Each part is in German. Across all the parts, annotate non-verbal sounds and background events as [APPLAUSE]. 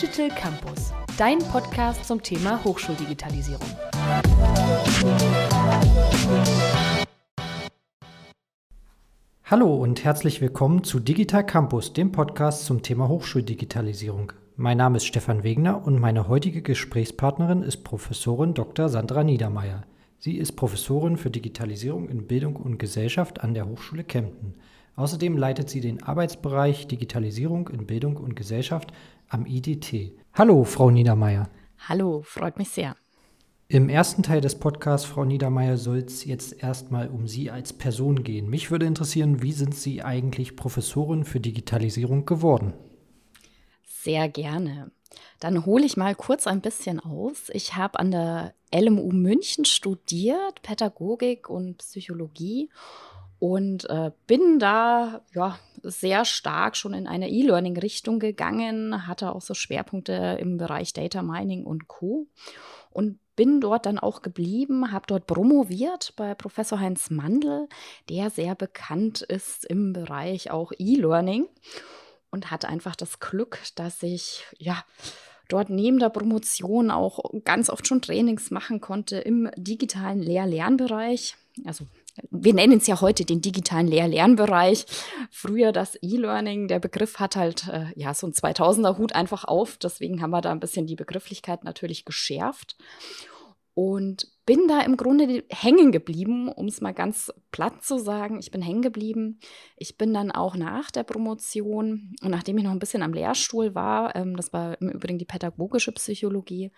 Digital Campus, dein Podcast zum Thema Hochschuldigitalisierung. Hallo und herzlich willkommen zu Digital Campus, dem Podcast zum Thema Hochschuldigitalisierung. Mein Name ist Stefan Wegner und meine heutige Gesprächspartnerin ist Professorin Dr. Sandra Niedermeyer. Sie ist Professorin für Digitalisierung in Bildung und Gesellschaft an der Hochschule Kempten. Außerdem leitet sie den Arbeitsbereich Digitalisierung in Bildung und Gesellschaft am IDT. Hallo, Frau Niedermeyer. Hallo, freut mich sehr. Im ersten Teil des Podcasts, Frau Niedermeyer, soll es jetzt erstmal um Sie als Person gehen. Mich würde interessieren, wie sind Sie eigentlich Professorin für Digitalisierung geworden? Sehr gerne. Dann hole ich mal kurz ein bisschen aus. Ich habe an der LMU München studiert, Pädagogik und Psychologie und äh, bin da ja sehr stark schon in eine E-Learning-Richtung gegangen, hatte auch so Schwerpunkte im Bereich Data Mining und Co. Und bin dort dann auch geblieben, habe dort promoviert bei Professor Heinz Mandl, der sehr bekannt ist im Bereich auch E-Learning und hatte einfach das Glück, dass ich ja dort neben der Promotion auch ganz oft schon Trainings machen konnte im digitalen Lehr-Lernbereich. Also wir nennen es ja heute den digitalen Lehr-Lernbereich. Früher das E-Learning, der Begriff hat halt äh, ja so ein 2000er Hut einfach auf. Deswegen haben wir da ein bisschen die Begrifflichkeit natürlich geschärft und bin da im Grunde hängen geblieben, um es mal ganz platt zu sagen. Ich bin hängen geblieben. Ich bin dann auch nach der Promotion und nachdem ich noch ein bisschen am Lehrstuhl war, ähm, das war im Übrigen die pädagogische Psychologie,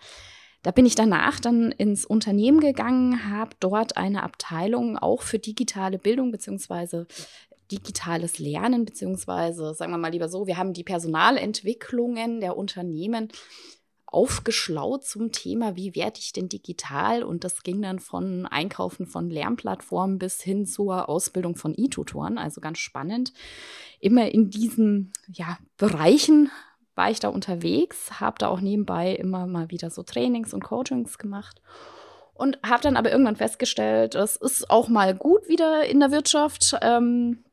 da bin ich danach dann ins Unternehmen gegangen, habe dort eine Abteilung auch für digitale Bildung beziehungsweise digitales Lernen, beziehungsweise sagen wir mal lieber so, wir haben die Personalentwicklungen der Unternehmen aufgeschlaut zum Thema, wie werde ich denn digital? Und das ging dann von Einkaufen von Lernplattformen bis hin zur Ausbildung von E-Tutoren, also ganz spannend. Immer in diesen ja, Bereichen war ich da unterwegs, habe da auch nebenbei immer mal wieder so Trainings und Coachings gemacht und habe dann aber irgendwann festgestellt, es ist auch mal gut wieder in der Wirtschaft. Ähm,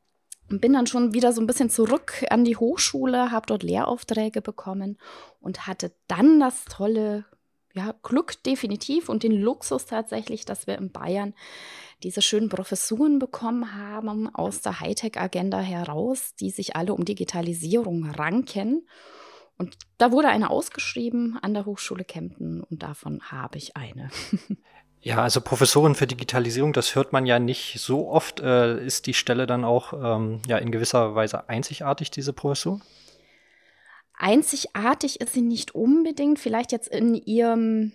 bin dann schon wieder so ein bisschen zurück an die Hochschule, habe dort Lehraufträge bekommen und hatte dann das tolle ja, Glück definitiv und den Luxus tatsächlich, dass wir in Bayern diese schönen Professuren bekommen haben aus der Hightech-Agenda heraus, die sich alle um Digitalisierung ranken. Und da wurde eine ausgeschrieben an der Hochschule Kempten und davon habe ich eine. [LAUGHS] Ja, also Professorin für Digitalisierung, das hört man ja nicht so oft. Äh, ist die Stelle dann auch ähm, ja in gewisser Weise einzigartig, diese Professur? Einzigartig ist sie nicht unbedingt, vielleicht jetzt in ihrem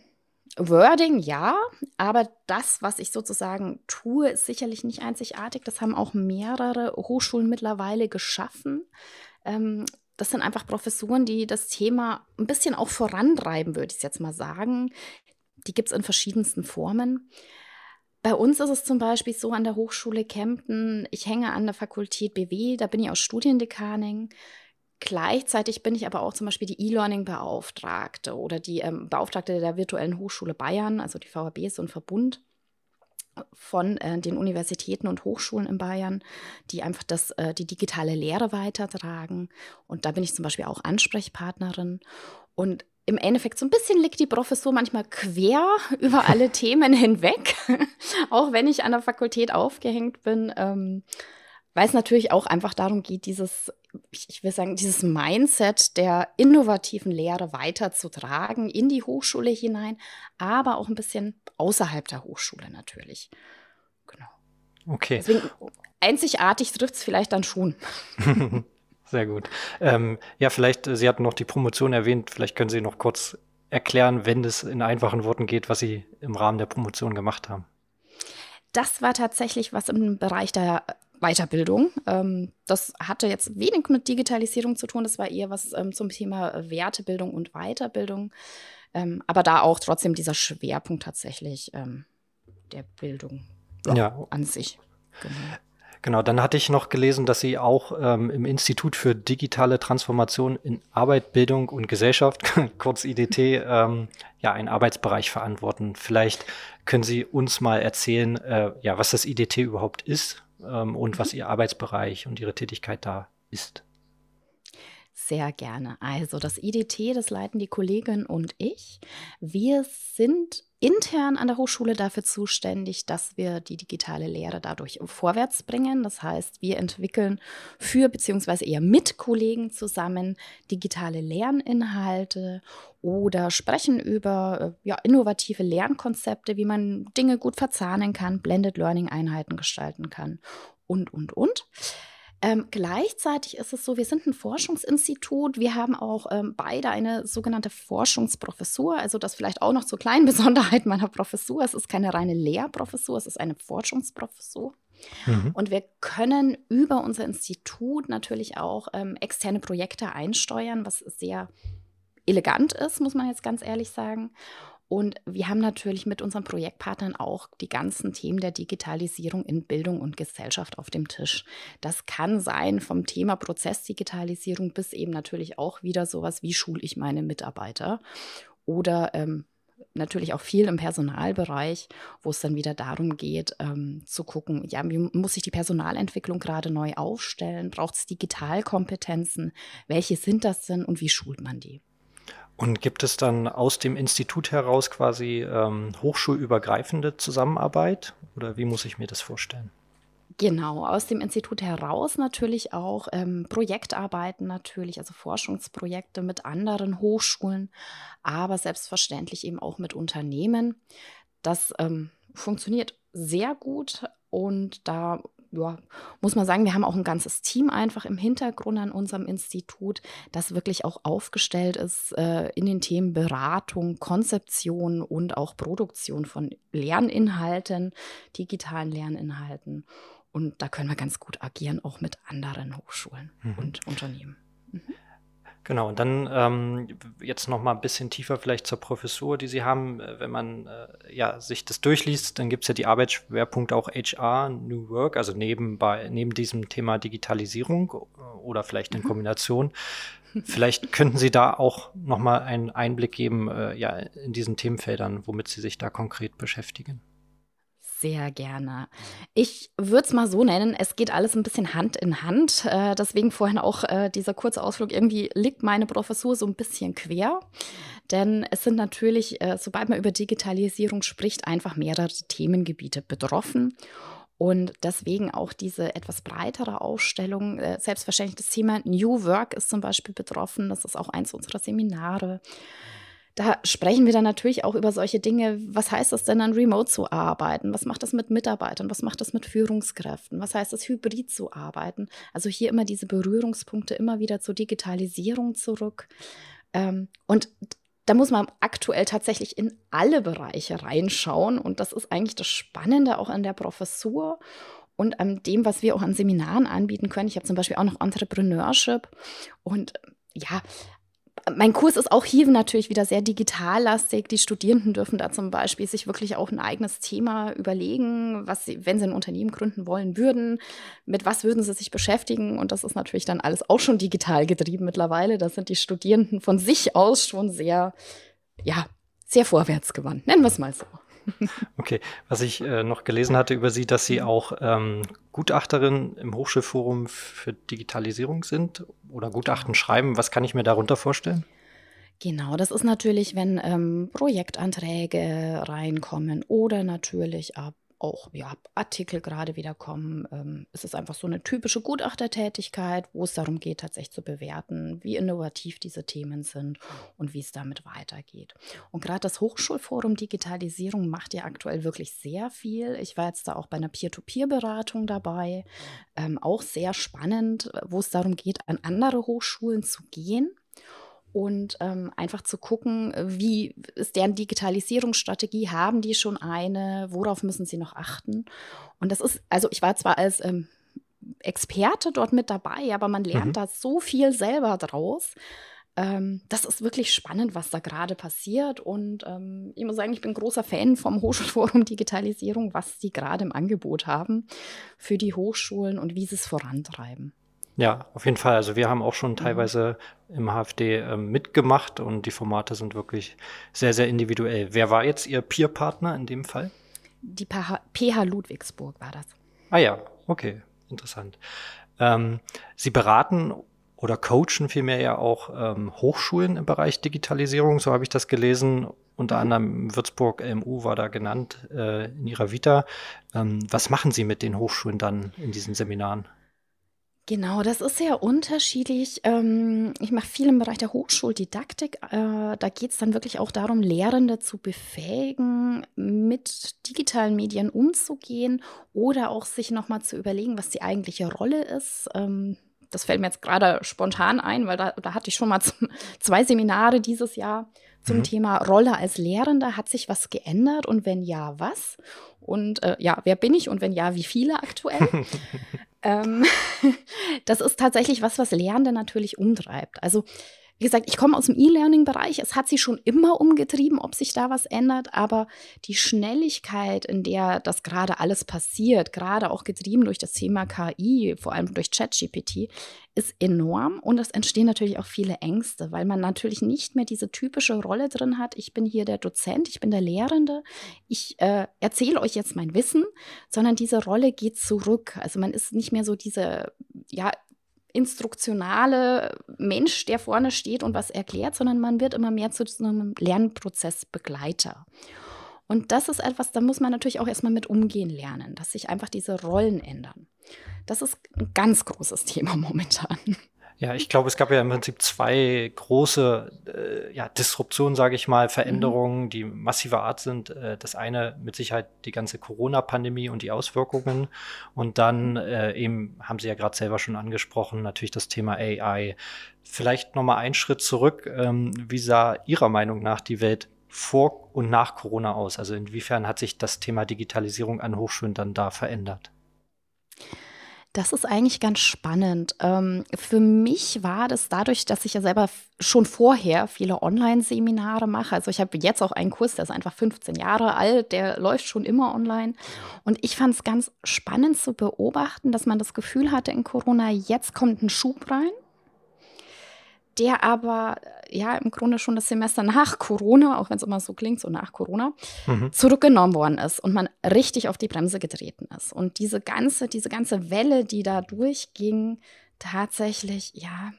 Wording ja, aber das, was ich sozusagen tue, ist sicherlich nicht einzigartig. Das haben auch mehrere Hochschulen mittlerweile geschaffen. Ähm, das sind einfach Professuren, die das Thema ein bisschen auch vorantreiben, würde ich jetzt mal sagen. Die gibt es in verschiedensten Formen. Bei uns ist es zum Beispiel so an der Hochschule Kempten, ich hänge an der Fakultät BW, da bin ich auch Studiendekanin. Gleichzeitig bin ich aber auch zum Beispiel die E-Learning-Beauftragte oder die ähm, Beauftragte der Virtuellen Hochschule Bayern, also die VHB ist so ein Verbund von äh, den Universitäten und Hochschulen in Bayern, die einfach das, äh, die digitale Lehre weitertragen. Und da bin ich zum Beispiel auch Ansprechpartnerin. Und im Endeffekt so ein bisschen liegt die Professur manchmal quer [LAUGHS] über [LAUGHS] alle Themen hinweg, [LAUGHS] auch wenn ich an der Fakultät aufgehängt bin, ähm, weil es natürlich auch einfach darum geht, dieses, ich will sagen, dieses Mindset der innovativen Lehre weiterzutragen in die Hochschule hinein, aber auch ein bisschen außerhalb der Hochschule natürlich. Genau. Okay. Deswegen einzigartig trifft es vielleicht dann schon. [LAUGHS] Sehr gut. Ähm, ja, vielleicht, äh, Sie hatten noch die Promotion erwähnt, vielleicht können Sie noch kurz erklären, wenn es in einfachen Worten geht, was Sie im Rahmen der Promotion gemacht haben. Das war tatsächlich was im Bereich der Weiterbildung. Ähm, das hatte jetzt wenig mit Digitalisierung zu tun, das war eher was ähm, zum Thema Wertebildung und Weiterbildung. Ähm, aber da auch trotzdem dieser Schwerpunkt tatsächlich der Bildung ja. an sich. Genau. Genau, dann hatte ich noch gelesen, dass Sie auch ähm, im Institut für digitale Transformation in Arbeit, Bildung und Gesellschaft, [LAUGHS] kurz IDT, ähm, ja, einen Arbeitsbereich verantworten. Vielleicht können Sie uns mal erzählen, äh, ja, was das IDT überhaupt ist ähm, und was Ihr Arbeitsbereich und Ihre Tätigkeit da ist. Sehr gerne. Also das IDT, das leiten die Kollegin und ich. Wir sind intern an der Hochschule dafür zuständig, dass wir die digitale Lehre dadurch vorwärts bringen. Das heißt, wir entwickeln für beziehungsweise eher mit Kollegen zusammen digitale Lerninhalte oder sprechen über äh, ja, innovative Lernkonzepte, wie man Dinge gut verzahnen kann, Blended Learning Einheiten gestalten kann und, und, und. Ähm, gleichzeitig ist es so, wir sind ein Forschungsinstitut. Wir haben auch ähm, beide eine sogenannte Forschungsprofessur. Also das vielleicht auch noch zur kleinen [LAUGHS] Besonderheit meiner Professur. Es ist keine reine Lehrprofessur, es ist eine Forschungsprofessur. Mhm. Und wir können über unser Institut natürlich auch ähm, externe Projekte einsteuern, was sehr elegant ist, muss man jetzt ganz ehrlich sagen. Und wir haben natürlich mit unseren Projektpartnern auch die ganzen Themen der Digitalisierung in Bildung und Gesellschaft auf dem Tisch. Das kann sein vom Thema Prozessdigitalisierung bis eben natürlich auch wieder sowas, wie schule ich meine Mitarbeiter oder ähm, natürlich auch viel im Personalbereich, wo es dann wieder darum geht, ähm, zu gucken, ja, wie muss sich die Personalentwicklung gerade neu aufstellen? Braucht es Digitalkompetenzen? Welche sind das denn und wie schult man die? Und gibt es dann aus dem Institut heraus quasi ähm, hochschulübergreifende Zusammenarbeit oder wie muss ich mir das vorstellen? Genau, aus dem Institut heraus natürlich auch ähm, Projektarbeiten natürlich, also Forschungsprojekte mit anderen Hochschulen, aber selbstverständlich eben auch mit Unternehmen. Das ähm, funktioniert sehr gut und da ja, muss man sagen, wir haben auch ein ganzes Team einfach im Hintergrund an unserem Institut, das wirklich auch aufgestellt ist äh, in den Themen Beratung, Konzeption und auch Produktion von Lerninhalten, digitalen Lerninhalten. Und da können wir ganz gut agieren, auch mit anderen Hochschulen mhm. und Unternehmen. Mhm. Genau, und dann ähm, jetzt noch mal ein bisschen tiefer vielleicht zur Professur, die Sie haben. Äh, wenn man äh, ja, sich das durchliest, dann gibt es ja die Arbeitsschwerpunkte auch HR, New Work, also nebenbei, neben diesem Thema Digitalisierung äh, oder vielleicht in mhm. Kombination. Vielleicht könnten Sie da auch noch mal einen Einblick geben äh, ja, in diesen Themenfeldern, womit Sie sich da konkret beschäftigen. Sehr gerne. Ich würde es mal so nennen, es geht alles ein bisschen Hand in Hand. Äh, deswegen vorhin auch äh, dieser kurze Ausflug. Irgendwie liegt meine Professur so ein bisschen quer. Denn es sind natürlich, äh, sobald man über Digitalisierung spricht, einfach mehrere Themengebiete betroffen. Und deswegen auch diese etwas breitere Ausstellung. Äh, selbstverständlich das Thema New Work ist zum Beispiel betroffen. Das ist auch eins unserer Seminare da sprechen wir dann natürlich auch über solche Dinge. Was heißt das denn, an Remote zu arbeiten? Was macht das mit Mitarbeitern? Was macht das mit Führungskräften? Was heißt das, hybrid zu arbeiten? Also hier immer diese Berührungspunkte immer wieder zur Digitalisierung zurück. Ähm, und da muss man aktuell tatsächlich in alle Bereiche reinschauen. Und das ist eigentlich das Spannende auch an der Professur und an dem, was wir auch an Seminaren anbieten können. Ich habe zum Beispiel auch noch Entrepreneurship. Und ja, mein Kurs ist auch hier natürlich wieder sehr digitallastig. Die Studierenden dürfen da zum Beispiel sich wirklich auch ein eigenes Thema überlegen, was sie, wenn sie ein Unternehmen gründen wollen würden, mit was würden sie sich beschäftigen. Und das ist natürlich dann alles auch schon digital getrieben mittlerweile. Da sind die Studierenden von sich aus schon sehr, ja, sehr vorwärtsgewandt. Nennen wir es mal so. [LAUGHS] Okay, was ich äh, noch gelesen hatte über Sie, dass Sie auch ähm, Gutachterin im Hochschulforum für Digitalisierung sind oder Gutachten schreiben. Was kann ich mir darunter vorstellen? Genau, das ist natürlich, wenn ähm, Projektanträge reinkommen oder natürlich ab auch ja, Artikel gerade wieder kommen. Ähm, es ist einfach so eine typische Gutachtertätigkeit, wo es darum geht, tatsächlich zu bewerten, wie innovativ diese Themen sind und wie es damit weitergeht. Und gerade das Hochschulforum Digitalisierung macht ja aktuell wirklich sehr viel. Ich war jetzt da auch bei einer Peer-to-Peer-Beratung dabei, ähm, auch sehr spannend, wo es darum geht, an andere Hochschulen zu gehen und ähm, einfach zu gucken, wie ist deren Digitalisierungsstrategie, haben die schon eine, worauf müssen sie noch achten. Und das ist, also ich war zwar als ähm, Experte dort mit dabei, aber man lernt mhm. da so viel selber draus. Ähm, das ist wirklich spannend, was da gerade passiert. Und ähm, ich muss sagen, ich bin großer Fan vom Hochschulforum Digitalisierung, was sie gerade im Angebot haben für die Hochschulen und wie sie es vorantreiben. Ja, auf jeden Fall. Also wir haben auch schon mhm. teilweise im HFD äh, mitgemacht und die Formate sind wirklich sehr, sehr individuell. Wer war jetzt Ihr Peer-Partner in dem Fall? Die PH Ludwigsburg war das. Ah ja, okay, interessant. Ähm, Sie beraten oder coachen vielmehr ja auch ähm, Hochschulen im Bereich Digitalisierung, so habe ich das gelesen. Unter anderem Würzburg LMU war da genannt äh, in ihrer Vita. Ähm, was machen Sie mit den Hochschulen dann in diesen Seminaren? Genau, das ist sehr unterschiedlich. Ähm, ich mache viel im Bereich der Hochschuldidaktik. Äh, da geht es dann wirklich auch darum, Lehrende zu befähigen, mit digitalen Medien umzugehen oder auch sich nochmal zu überlegen, was die eigentliche Rolle ist. Ähm, das fällt mir jetzt gerade spontan ein, weil da, da hatte ich schon mal zwei Seminare dieses Jahr zum mhm. Thema Rolle als Lehrender. Hat sich was geändert und wenn ja, was? Und äh, ja, wer bin ich und wenn ja, wie viele aktuell? [LAUGHS] ähm, [LAUGHS] das ist tatsächlich was, was Lernende natürlich umtreibt. Also wie gesagt, ich komme aus dem E-Learning-Bereich. Es hat sich schon immer umgetrieben, ob sich da was ändert. Aber die Schnelligkeit, in der das gerade alles passiert, gerade auch getrieben durch das Thema KI, vor allem durch ChatGPT, ist enorm. Und es entstehen natürlich auch viele Ängste, weil man natürlich nicht mehr diese typische Rolle drin hat. Ich bin hier der Dozent, ich bin der Lehrende. Ich äh, erzähle euch jetzt mein Wissen, sondern diese Rolle geht zurück. Also man ist nicht mehr so diese, ja, instruktionale Mensch, der vorne steht und was erklärt, sondern man wird immer mehr zu so einem Lernprozessbegleiter. Und das ist etwas, da muss man natürlich auch erstmal mit umgehen lernen, dass sich einfach diese Rollen ändern. Das ist ein ganz großes Thema [LAUGHS] momentan. Ja, ich glaube, es gab ja im Prinzip zwei große äh, ja, Disruptionen, sage ich mal, Veränderungen, mhm. die massiver Art sind. Äh, das eine mit Sicherheit die ganze Corona-Pandemie und die Auswirkungen. Und dann äh, eben, haben Sie ja gerade selber schon angesprochen, natürlich das Thema AI. Vielleicht nochmal einen Schritt zurück. Ähm, wie sah Ihrer Meinung nach die Welt vor und nach Corona aus? Also inwiefern hat sich das Thema Digitalisierung an Hochschulen dann da verändert? Das ist eigentlich ganz spannend. Ähm, für mich war das dadurch, dass ich ja selber schon vorher viele Online-Seminare mache. Also ich habe jetzt auch einen Kurs, der ist einfach 15 Jahre alt, der läuft schon immer online. Und ich fand es ganz spannend zu beobachten, dass man das Gefühl hatte in Corona, jetzt kommt ein Schub rein der aber ja im Grunde schon das Semester nach Corona, auch wenn es immer so klingt, so nach Corona, mhm. zurückgenommen worden ist und man richtig auf die Bremse getreten ist. Und diese ganze, diese ganze Welle, die da durchging, tatsächlich, ja,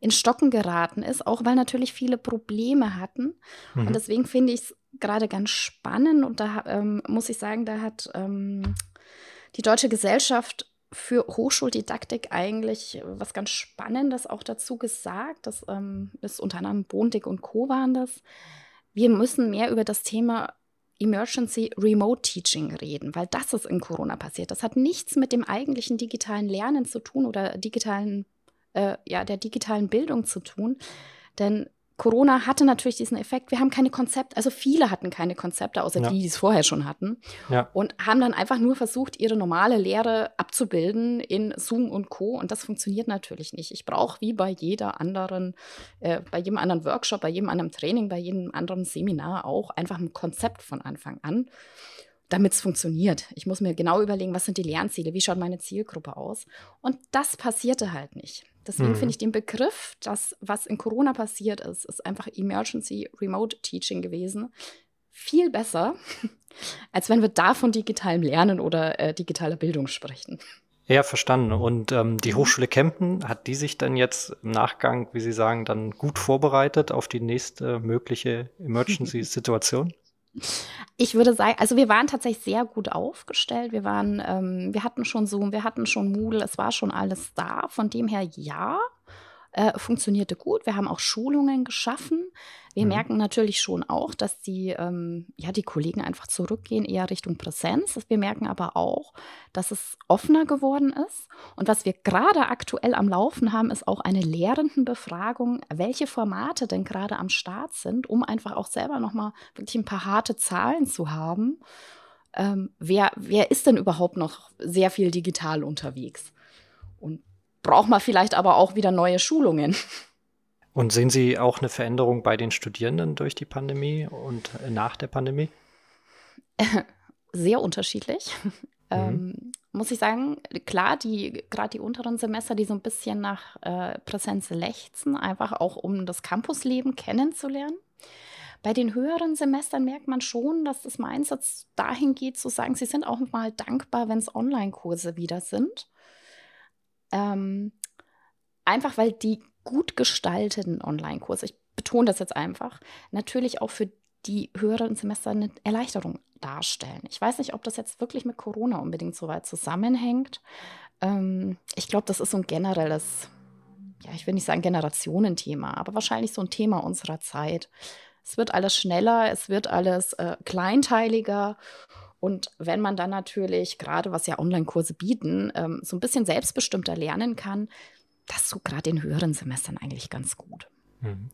in Stocken geraten ist, auch weil natürlich viele Probleme hatten. Mhm. Und deswegen finde ich es gerade ganz spannend und da ähm, muss ich sagen, da hat ähm, die Deutsche Gesellschaft für Hochschuldidaktik eigentlich was ganz Spannendes auch dazu gesagt. Das ähm, ist unter anderem Bondig und Co. waren das. Wir müssen mehr über das Thema Emergency Remote Teaching reden, weil das ist in Corona passiert. Das hat nichts mit dem eigentlichen digitalen Lernen zu tun oder digitalen, äh, ja, der digitalen Bildung zu tun. Denn Corona hatte natürlich diesen Effekt, wir haben keine Konzepte, also viele hatten keine Konzepte, außer ja. die, die es vorher schon hatten. Ja. Und haben dann einfach nur versucht, ihre normale Lehre abzubilden in Zoom und Co. Und das funktioniert natürlich nicht. Ich brauche wie bei jeder anderen, äh, bei jedem anderen Workshop, bei jedem anderen Training, bei jedem anderen Seminar auch einfach ein Konzept von Anfang an damit es funktioniert. Ich muss mir genau überlegen, was sind die Lernziele, wie schaut meine Zielgruppe aus. Und das passierte halt nicht. Deswegen mhm. finde ich den Begriff, das, was in Corona passiert ist, ist einfach Emergency Remote Teaching gewesen. Viel besser, [LAUGHS] als wenn wir da von digitalem Lernen oder äh, digitaler Bildung sprechen. Ja, verstanden. Und ähm, die Hochschule Kempten, hat die sich dann jetzt im Nachgang, wie Sie sagen, dann gut vorbereitet auf die nächste mögliche Emergency-Situation? Ich würde sagen, also wir waren tatsächlich sehr gut aufgestellt. Wir waren, ähm, wir hatten schon Zoom, wir hatten schon Moodle, es war schon alles da. Von dem her ja äh, funktionierte gut. Wir haben auch Schulungen geschaffen. Wir mhm. merken natürlich schon auch, dass die, ähm, ja, die Kollegen einfach zurückgehen, eher Richtung Präsenz. Wir merken aber auch, dass es offener geworden ist. Und was wir gerade aktuell am Laufen haben, ist auch eine Lehrendenbefragung, welche Formate denn gerade am Start sind, um einfach auch selber nochmal wirklich ein paar harte Zahlen zu haben. Ähm, wer, wer ist denn überhaupt noch sehr viel digital unterwegs? Und braucht man vielleicht aber auch wieder neue Schulungen. Und sehen Sie auch eine Veränderung bei den Studierenden durch die Pandemie und nach der Pandemie? [LAUGHS] Sehr unterschiedlich. Mhm. Ähm, muss ich sagen, klar, die gerade die unteren Semester, die so ein bisschen nach äh, Präsenz lechzen, einfach auch um das Campusleben kennenzulernen. Bei den höheren Semestern merkt man schon, dass das Mindset dahin geht, zu sagen, sie sind auch mal dankbar, wenn es Online-Kurse wieder sind. Ähm, einfach weil die gut gestalteten Online-Kurse, ich betone das jetzt einfach, natürlich auch für die höheren Semester eine Erleichterung darstellen. Ich weiß nicht, ob das jetzt wirklich mit Corona unbedingt so weit zusammenhängt. Ähm, ich glaube, das ist so ein generelles, ja, ich will nicht sagen Generationenthema, aber wahrscheinlich so ein Thema unserer Zeit. Es wird alles schneller, es wird alles äh, kleinteiliger. Und wenn man dann natürlich, gerade was ja Online-Kurse bieten, ähm, so ein bisschen selbstbestimmter lernen kann, das so gerade in höheren Semestern eigentlich ganz gut. Mhm.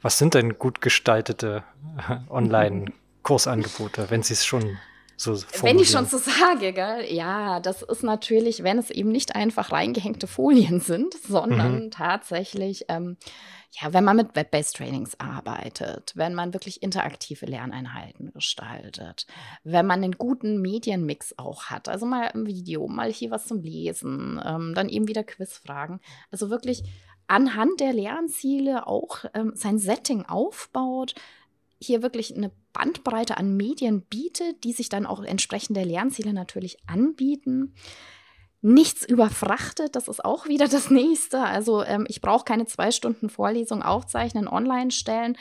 Was sind denn gut gestaltete äh, [LAUGHS] Online-Kursangebote, wenn Sie es schon so Wenn ich schon so sage, gell? ja, das ist natürlich, wenn es eben nicht einfach reingehängte Folien sind, sondern mhm. tatsächlich, ähm, ja, wenn man mit Web-based Trainings arbeitet, wenn man wirklich interaktive Lerneinheiten gestaltet, wenn man einen guten Medienmix auch hat, also mal ein Video, mal hier was zum Lesen, ähm, dann eben wieder Quizfragen, also wirklich anhand der Lernziele auch ähm, sein Setting aufbaut, hier wirklich eine Bandbreite an Medien bietet, die sich dann auch entsprechend der Lernziele natürlich anbieten. Nichts überfrachtet, das ist auch wieder das nächste. Also ähm, ich brauche keine zwei Stunden Vorlesung aufzeichnen, online stellen.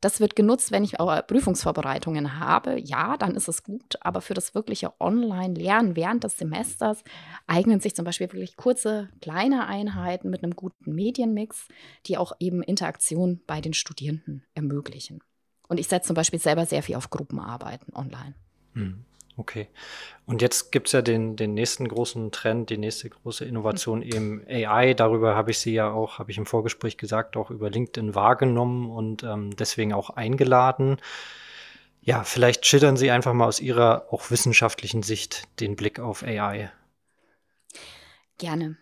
Das wird genutzt, wenn ich auch Prüfungsvorbereitungen habe. Ja, dann ist es gut. Aber für das wirkliche Online-Lernen während des Semesters eignen sich zum Beispiel wirklich kurze, kleine Einheiten mit einem guten Medienmix, die auch eben Interaktion bei den Studierenden ermöglichen. Und ich setze zum Beispiel selber sehr viel auf Gruppenarbeiten online. Hm, okay. Und jetzt gibt es ja den, den nächsten großen Trend, die nächste große Innovation eben AI. Darüber habe ich Sie ja auch, habe ich im Vorgespräch gesagt, auch über LinkedIn wahrgenommen und ähm, deswegen auch eingeladen. Ja, vielleicht schildern Sie einfach mal aus Ihrer auch wissenschaftlichen Sicht den Blick auf AI. Gerne.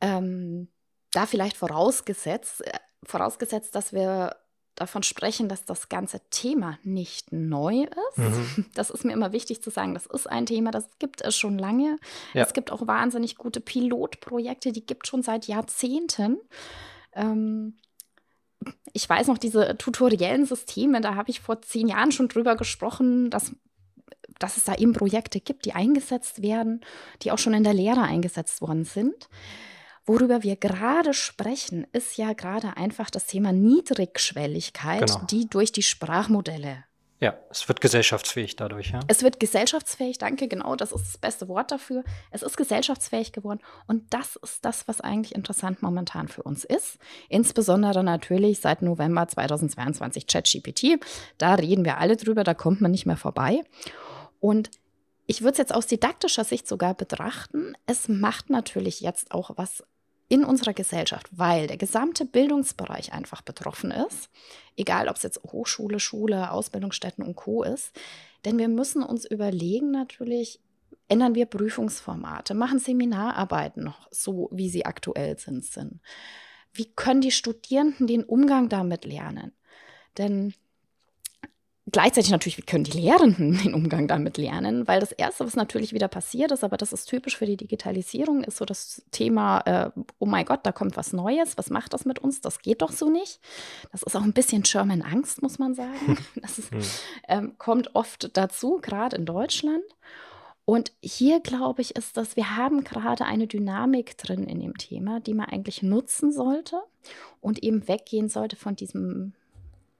Ähm, da vielleicht vorausgesetzt, äh, vorausgesetzt, dass wir davon sprechen, dass das ganze Thema nicht neu ist. Mhm. [LAUGHS] Das ist mir immer wichtig zu sagen. Das ist ein Thema, das gibt es schon lange. Ja. Es gibt auch wahnsinnig gute Pilotprojekte, die gibt es schon seit Jahrzehnten. Ähm, ich weiß noch, diese tutoriellen Systeme, da habe ich vor zehn Jahren schon drüber gesprochen, dass, dass es da eben Projekte gibt, die eingesetzt werden, die auch schon in der Lehre eingesetzt worden sind. Worüber wir gerade sprechen, ist ja gerade einfach das Thema Niedrigschwelligkeit, genau. die durch die Sprachmodelle ja, es wird gesellschaftsfähig dadurch, ja. Es wird gesellschaftsfähig, danke, genau, das ist das beste Wort dafür. Es ist gesellschaftsfähig geworden und das ist das, was eigentlich interessant momentan für uns ist. Insbesondere natürlich seit November 2022 ChatGPT. Da reden wir alle drüber, da kommt man nicht mehr vorbei. Und ich würde es jetzt aus didaktischer Sicht sogar betrachten. Es macht natürlich jetzt auch was in unserer Gesellschaft, weil der gesamte Bildungsbereich einfach betroffen ist, egal ob es jetzt Hochschule, Schule, Ausbildungsstätten und Co ist. Denn wir müssen uns überlegen natürlich, ändern wir Prüfungsformate, machen Seminararbeiten noch so, wie sie aktuell sind. sind. Wie können die Studierenden den Umgang damit lernen? Denn Gleichzeitig natürlich, wie können die Lehrenden [LAUGHS] den Umgang damit lernen? Weil das Erste, was natürlich wieder passiert ist, aber das ist typisch für die Digitalisierung, ist so das Thema, äh, oh mein Gott, da kommt was Neues, was macht das mit uns? Das geht doch so nicht. Das ist auch ein bisschen Sherman Angst, muss man sagen. [LAUGHS] Das ist, hm. ähm, kommt oft dazu, gerade in Deutschland. Und hier glaube ich, ist das, wir haben gerade eine Dynamik drin in dem Thema, die man eigentlich nutzen sollte und eben weggehen sollte von diesem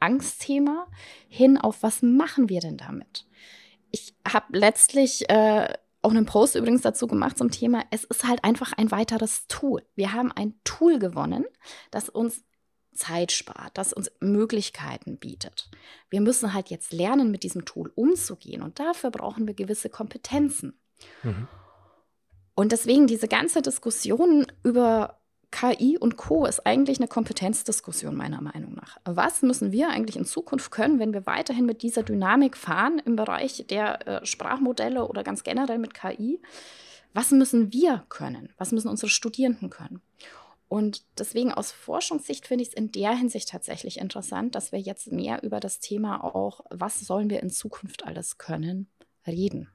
Angstthema hin auf, was machen wir denn damit? Ich habe letztlich äh, auch einen Post übrigens dazu gemacht zum Thema, es ist halt einfach ein weiteres Tool. Wir haben ein Tool gewonnen, das uns Zeit spart, das uns Möglichkeiten bietet. Wir müssen halt jetzt lernen, mit diesem Tool umzugehen und dafür brauchen wir gewisse Kompetenzen. Mhm. Und deswegen diese ganze Diskussion über KI und Co. ist eigentlich eine Kompetenzdiskussion meiner Meinung nach. Was müssen wir eigentlich in Zukunft können, wenn wir weiterhin mit dieser Dynamik fahren im Bereich der äh, Sprachmodelle oder ganz generell mit KI? Was müssen wir können? Was müssen unsere Studierenden können? Und deswegen aus Forschungssicht finde ich es in der Hinsicht tatsächlich interessant, dass wir jetzt mehr über das Thema auch, was sollen wir in Zukunft alles können, reden.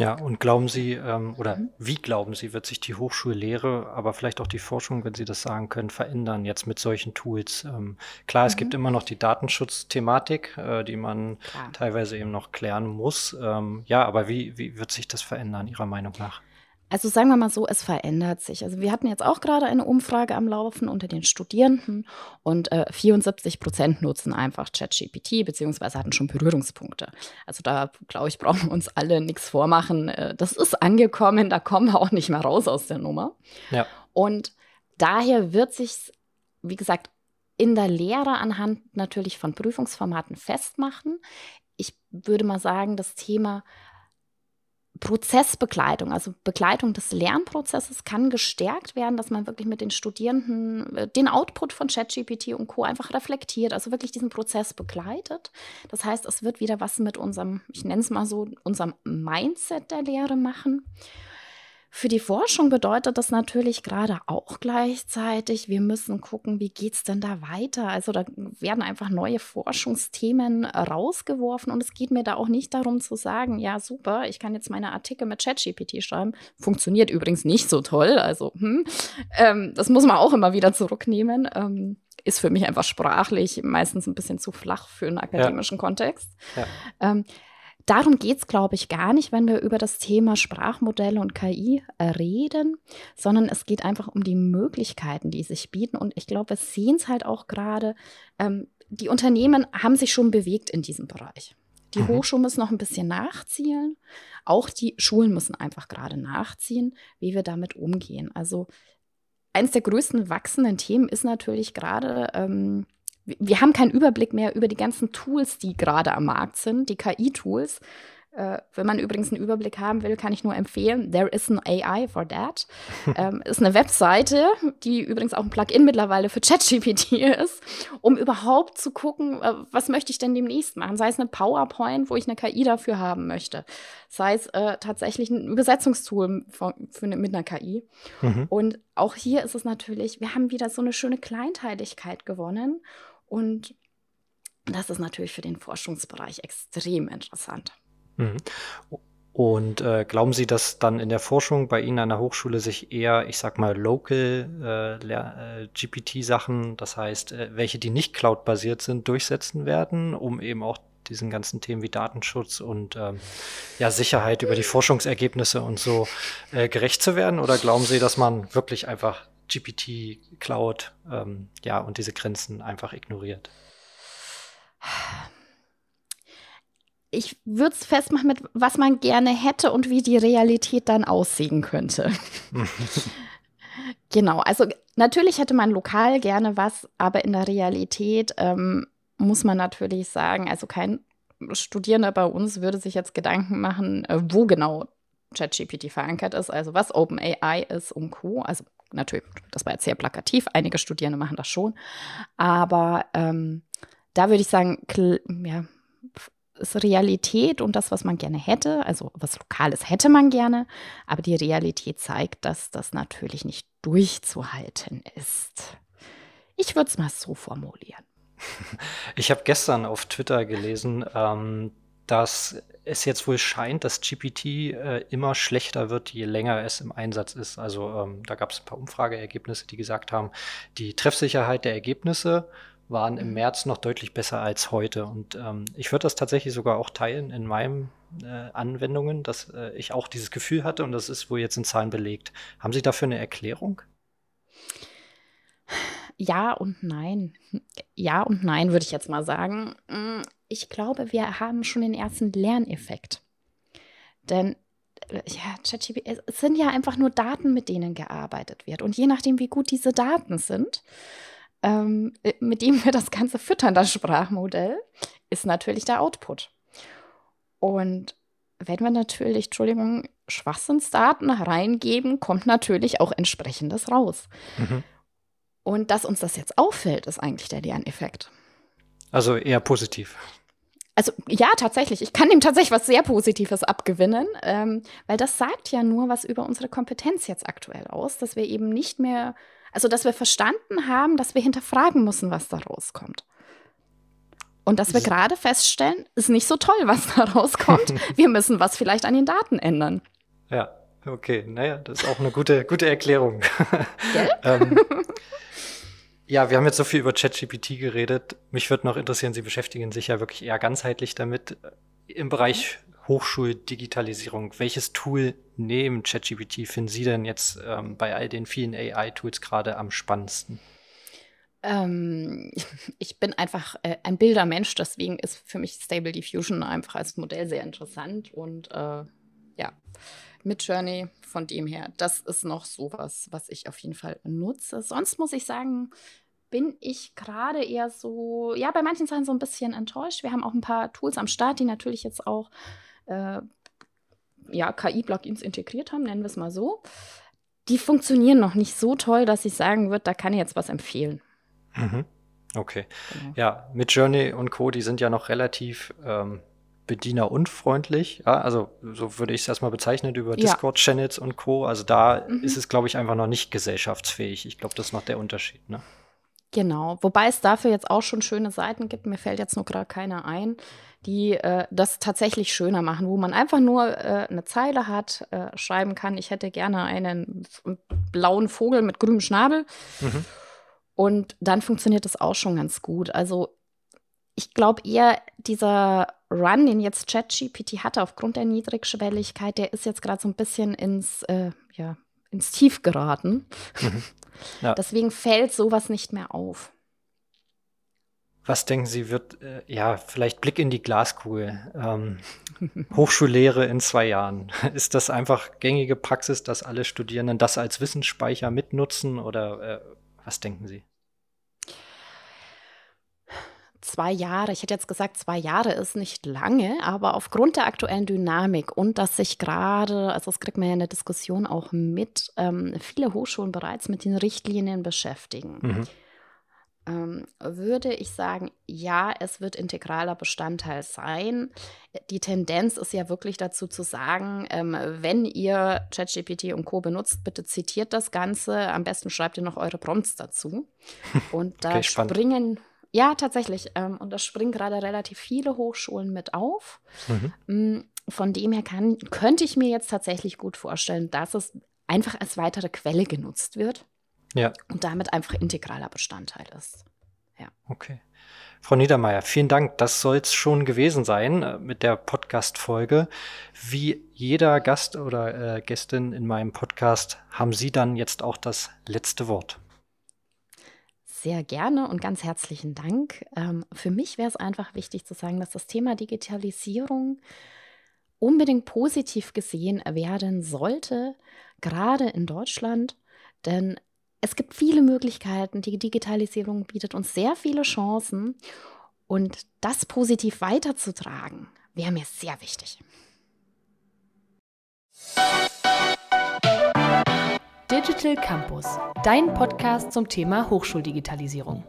Ja, und glauben Sie, ähm, oder mhm. wie glauben Sie, wird sich die Hochschullehre, aber vielleicht auch die Forschung, wenn Sie das sagen können, verändern jetzt mit solchen Tools? Ähm, klar, mhm. es gibt mhm. immer noch die Datenschutzthematik, äh, die man klar. teilweise eben noch klären muss. Ähm, ja, aber wie, wie wird sich das verändern, Ihrer Meinung nach? Also sagen wir mal so, es verändert sich. Also wir hatten jetzt auch gerade eine Umfrage am Laufen unter den Studierenden und äh, 74 Prozent nutzen einfach ChatGPT beziehungsweise hatten schon Berührungspunkte. Also da glaube ich, brauchen wir uns alle nichts vormachen. Äh, das ist angekommen, da kommen wir auch nicht mehr raus aus der Nummer. Ja. Und daher wird sich, wie gesagt, in der Lehre anhand natürlich von Prüfungsformaten festmachen. Ich würde mal sagen, das Thema Prozessbegleitung, also Begleitung des Lernprozesses kann gestärkt werden, dass man wirklich mit den Studierenden äh, den Output von ChatGPT und Co. einfach reflektiert, also wirklich diesen Prozess begleitet. Das heißt, es wird wieder was mit unserem, ich nenne es mal so, unserem Mindset der Lehre machen. Für die Forschung bedeutet das natürlich gerade auch gleichzeitig, wir müssen gucken, wie geht es denn da weiter? Also da werden einfach neue Forschungsthemen rausgeworfen und es geht mir da auch nicht darum zu sagen, ja super, ich kann jetzt meine Artikel mit ChatGPT schreiben. Funktioniert übrigens nicht so toll, also hm, ähm, das muss man auch immer wieder zurücknehmen. Ähm, ist für mich einfach sprachlich meistens ein bisschen zu flach für einen akademischen ja. Kontext. Ja. Ähm, Darum geht es, glaube ich, gar nicht, wenn wir über das Thema Sprachmodelle und KI reden, sondern es geht einfach um die Möglichkeiten, die sich bieten. Und ich glaube, wir sehen es halt auch gerade, ähm, die Unternehmen haben sich schon bewegt in diesem Bereich. Die mhm. Hochschulen müssen noch ein bisschen nachziehen. Auch die Schulen müssen einfach gerade nachziehen, wie wir damit umgehen. Also eines der größten wachsenden Themen ist natürlich gerade ähm, wir haben keinen Überblick mehr über die ganzen Tools, die gerade am Markt sind, die KI-Tools. Äh, wenn man übrigens einen Überblick haben will, kann ich nur empfehlen, There is an AI for that. [LAUGHS] ähm, ist eine Webseite, die übrigens auch ein Plugin mittlerweile für ChatGPT ist, um überhaupt zu gucken, äh, was möchte ich denn demnächst machen. Sei es eine PowerPoint, wo ich eine KI dafür haben möchte. Sei es äh, tatsächlich ein Übersetzungstool für eine, mit einer KI. Mhm. Und auch hier ist es natürlich, wir haben wieder so eine schöne Kleinteiligkeit gewonnen. Und das ist natürlich für den Forschungsbereich extrem interessant. Mhm. Und äh, glauben Sie, dass dann in der Forschung bei Ihnen an der Hochschule sich eher, ich sag mal, local äh, äh, GPT-Sachen, das heißt, äh, welche, die nicht cloud-basiert sind, durchsetzen werden, um eben auch diesen ganzen Themen wie Datenschutz und ähm, ja, Sicherheit über die Forschungsergebnisse und so äh, gerecht zu werden? Oder glauben Sie, dass man wirklich einfach GPT, Cloud, ähm, ja, und diese Grenzen einfach ignoriert? Ich würde es festmachen mit, was man gerne hätte und wie die Realität dann aussehen könnte. [LAUGHS] genau, also natürlich hätte man lokal gerne was, aber in der Realität ähm, muss man natürlich sagen, also kein Studierender bei uns würde sich jetzt Gedanken machen, äh, wo genau ChatGPT verankert ist, also was OpenAI ist und Co. Also natürlich, das war jetzt sehr plakativ, einige Studierende machen das schon, aber ähm, da würde ich sagen, ja, ist Realität und das, was man gerne hätte, also was Lokales hätte man gerne, aber die Realität zeigt, dass das natürlich nicht durchzuhalten ist. Ich würde es mal so formulieren. [LAUGHS] Ich habe gestern auf Twitter gelesen, ähm, dass es jetzt wohl scheint, dass GPT äh, immer schlechter wird, je länger es im Einsatz ist. Also ähm, da gab es ein paar Umfrageergebnisse, die gesagt haben, die Treffsicherheit der Ergebnisse waren im mhm. März noch deutlich besser als heute. Und ähm, ich würde das tatsächlich sogar auch teilen in meinen äh, Anwendungen, dass äh, ich auch dieses Gefühl hatte und das ist wohl jetzt in Zahlen belegt. Haben Sie dafür eine Erklärung? Ja und nein. Ja und nein, würde ich jetzt mal sagen. Ich glaube, wir haben schon den ersten Lerneffekt. Denn äh, ja, ChatGPT, es sind ja einfach nur Daten, mit denen gearbeitet wird. Und je nachdem, wie gut diese Daten sind, ähm, äh, mit dem wir das Ganze füttern, das Sprachmodell, ist natürlich der Output. Und wenn wir natürlich, Entschuldigung, Schwachsinnsdaten reingeben, kommt natürlich auch entsprechendes raus. Mhm. Und dass uns das jetzt auffällt, ist eigentlich der Lerneffekt. Also eher positiv. Also ja, tatsächlich. Ich kann ihm tatsächlich was sehr Positives abgewinnen, ähm, weil das sagt ja nur was über unsere Kompetenz jetzt aktuell aus, dass wir eben nicht mehr, also dass wir verstanden haben, dass wir hinterfragen müssen, was da rauskommt. Und dass wir gerade feststellen, ist nicht so toll, was da rauskommt. [LAUGHS] wir müssen was vielleicht an den Daten ändern. Ja, okay. Naja, das ist auch eine gute, gute Erklärung. [LAUGHS] ähm, ja, wir haben jetzt so viel über ChatGPT geredet. Mich würde noch interessieren, Sie beschäftigen sich ja wirklich eher ganzheitlich damit. Im Bereich Hochschuldigitalisierung. Welches Tool neben ChatGPT finden Sie denn jetzt ähm, bei all den vielen AI-Tools gerade am spannendsten? Ähm, [LAUGHS] ich bin einfach äh, ein Bildermensch, deswegen ist für mich Stable Diffusion einfach als Modell sehr interessant und äh, ja, mit Journey von dem her, das ist noch sowas, was ich auf jeden Fall nutze. Sonst muss ich sagen, bin ich gerade eher so, ja, bei manchen Sachen so ein bisschen enttäuscht. Wir haben auch ein paar Tools am Start, die natürlich jetzt auch äh, ja, KI-Plugins integriert haben, nennen wir es mal so. Die funktionieren noch nicht so toll, dass ich sagen würde, da kann ich jetzt was empfehlen. Mhm. Okay. Genau. Ja, mit Journey und Co., die sind ja noch relativ ähm, bedienerunfreundlich. Ja, also so würde ich es erstmal bezeichnen über ja. Discord-Channels und Co. Also da mhm. ist es, glaube ich, einfach noch nicht gesellschaftsfähig. Ich glaube, das ist noch der Unterschied. Ne? Genau, wobei es dafür jetzt auch schon schöne Seiten gibt, mir fällt jetzt nur gerade keiner ein, die äh, das tatsächlich schöner machen, wo man einfach nur äh, eine Zeile hat, äh, schreiben kann, ich hätte gerne einen blauen Vogel mit grünem Schnabel. Mhm. Und dann funktioniert das auch schon ganz gut. Also ich glaube eher, dieser Run, den jetzt ChatGPT hatte aufgrund der Niedrigschwelligkeit, der ist jetzt gerade so ein bisschen ins, äh, ja, ins Tief geraten. Mhm. [LAUGHS] Ja. Deswegen fällt sowas nicht mehr auf. Was denken Sie, wird, äh, ja, vielleicht Blick in die Glaskugel, ähm, Hochschullehre in zwei Jahren. [LAUGHS] Ist das einfach gängige Praxis, dass alle Studierenden das als Wissensspeicher mitnutzen oder äh, was denken Sie? Zwei Jahre, ich hätte jetzt gesagt, zwei Jahre ist nicht lange, aber aufgrund der aktuellen Dynamik und dass sich gerade, also das kriegt man ja in der Diskussion auch mit, ähm, viele Hochschulen bereits mit den Richtlinien beschäftigen. Mhm. Ähm, würde ich sagen, ja, es wird integraler Bestandteil sein. Die Tendenz ist ja wirklich dazu zu sagen, ähm, wenn ihr ChatGPT und Co. benutzt, bitte zitiert das Ganze. Am besten schreibt ihr noch eure Prompts dazu. [LAUGHS] Und da okay, springen ja, tatsächlich. Ähm, und da springen gerade relativ viele Hochschulen mit auf. Mhm. Mm, von dem her kann, könnte ich mir jetzt tatsächlich gut vorstellen, dass es einfach als weitere Quelle genutzt wird. Ja. Und damit einfach integraler Bestandteil ist. Ja. Okay. Frau Niedermeyer, vielen Dank. Das soll es schon gewesen sein äh, mit der Podcast-Folge. Wie jeder Gast oder äh, Gästin in meinem Podcast haben Sie dann jetzt auch das letzte Wort. Sehr gerne und ganz herzlichen Dank. Ähm, für mich wäre es einfach wichtig zu sagen, dass das Thema Digitalisierung unbedingt positiv gesehen werden sollte, gerade in Deutschland, denn es gibt viele Möglichkeiten. Die Digitalisierung bietet uns sehr viele Chancen und das positiv weiterzutragen, wäre mir sehr wichtig. Digital Campus, dein Podcast zum Thema Hochschuldigitalisierung.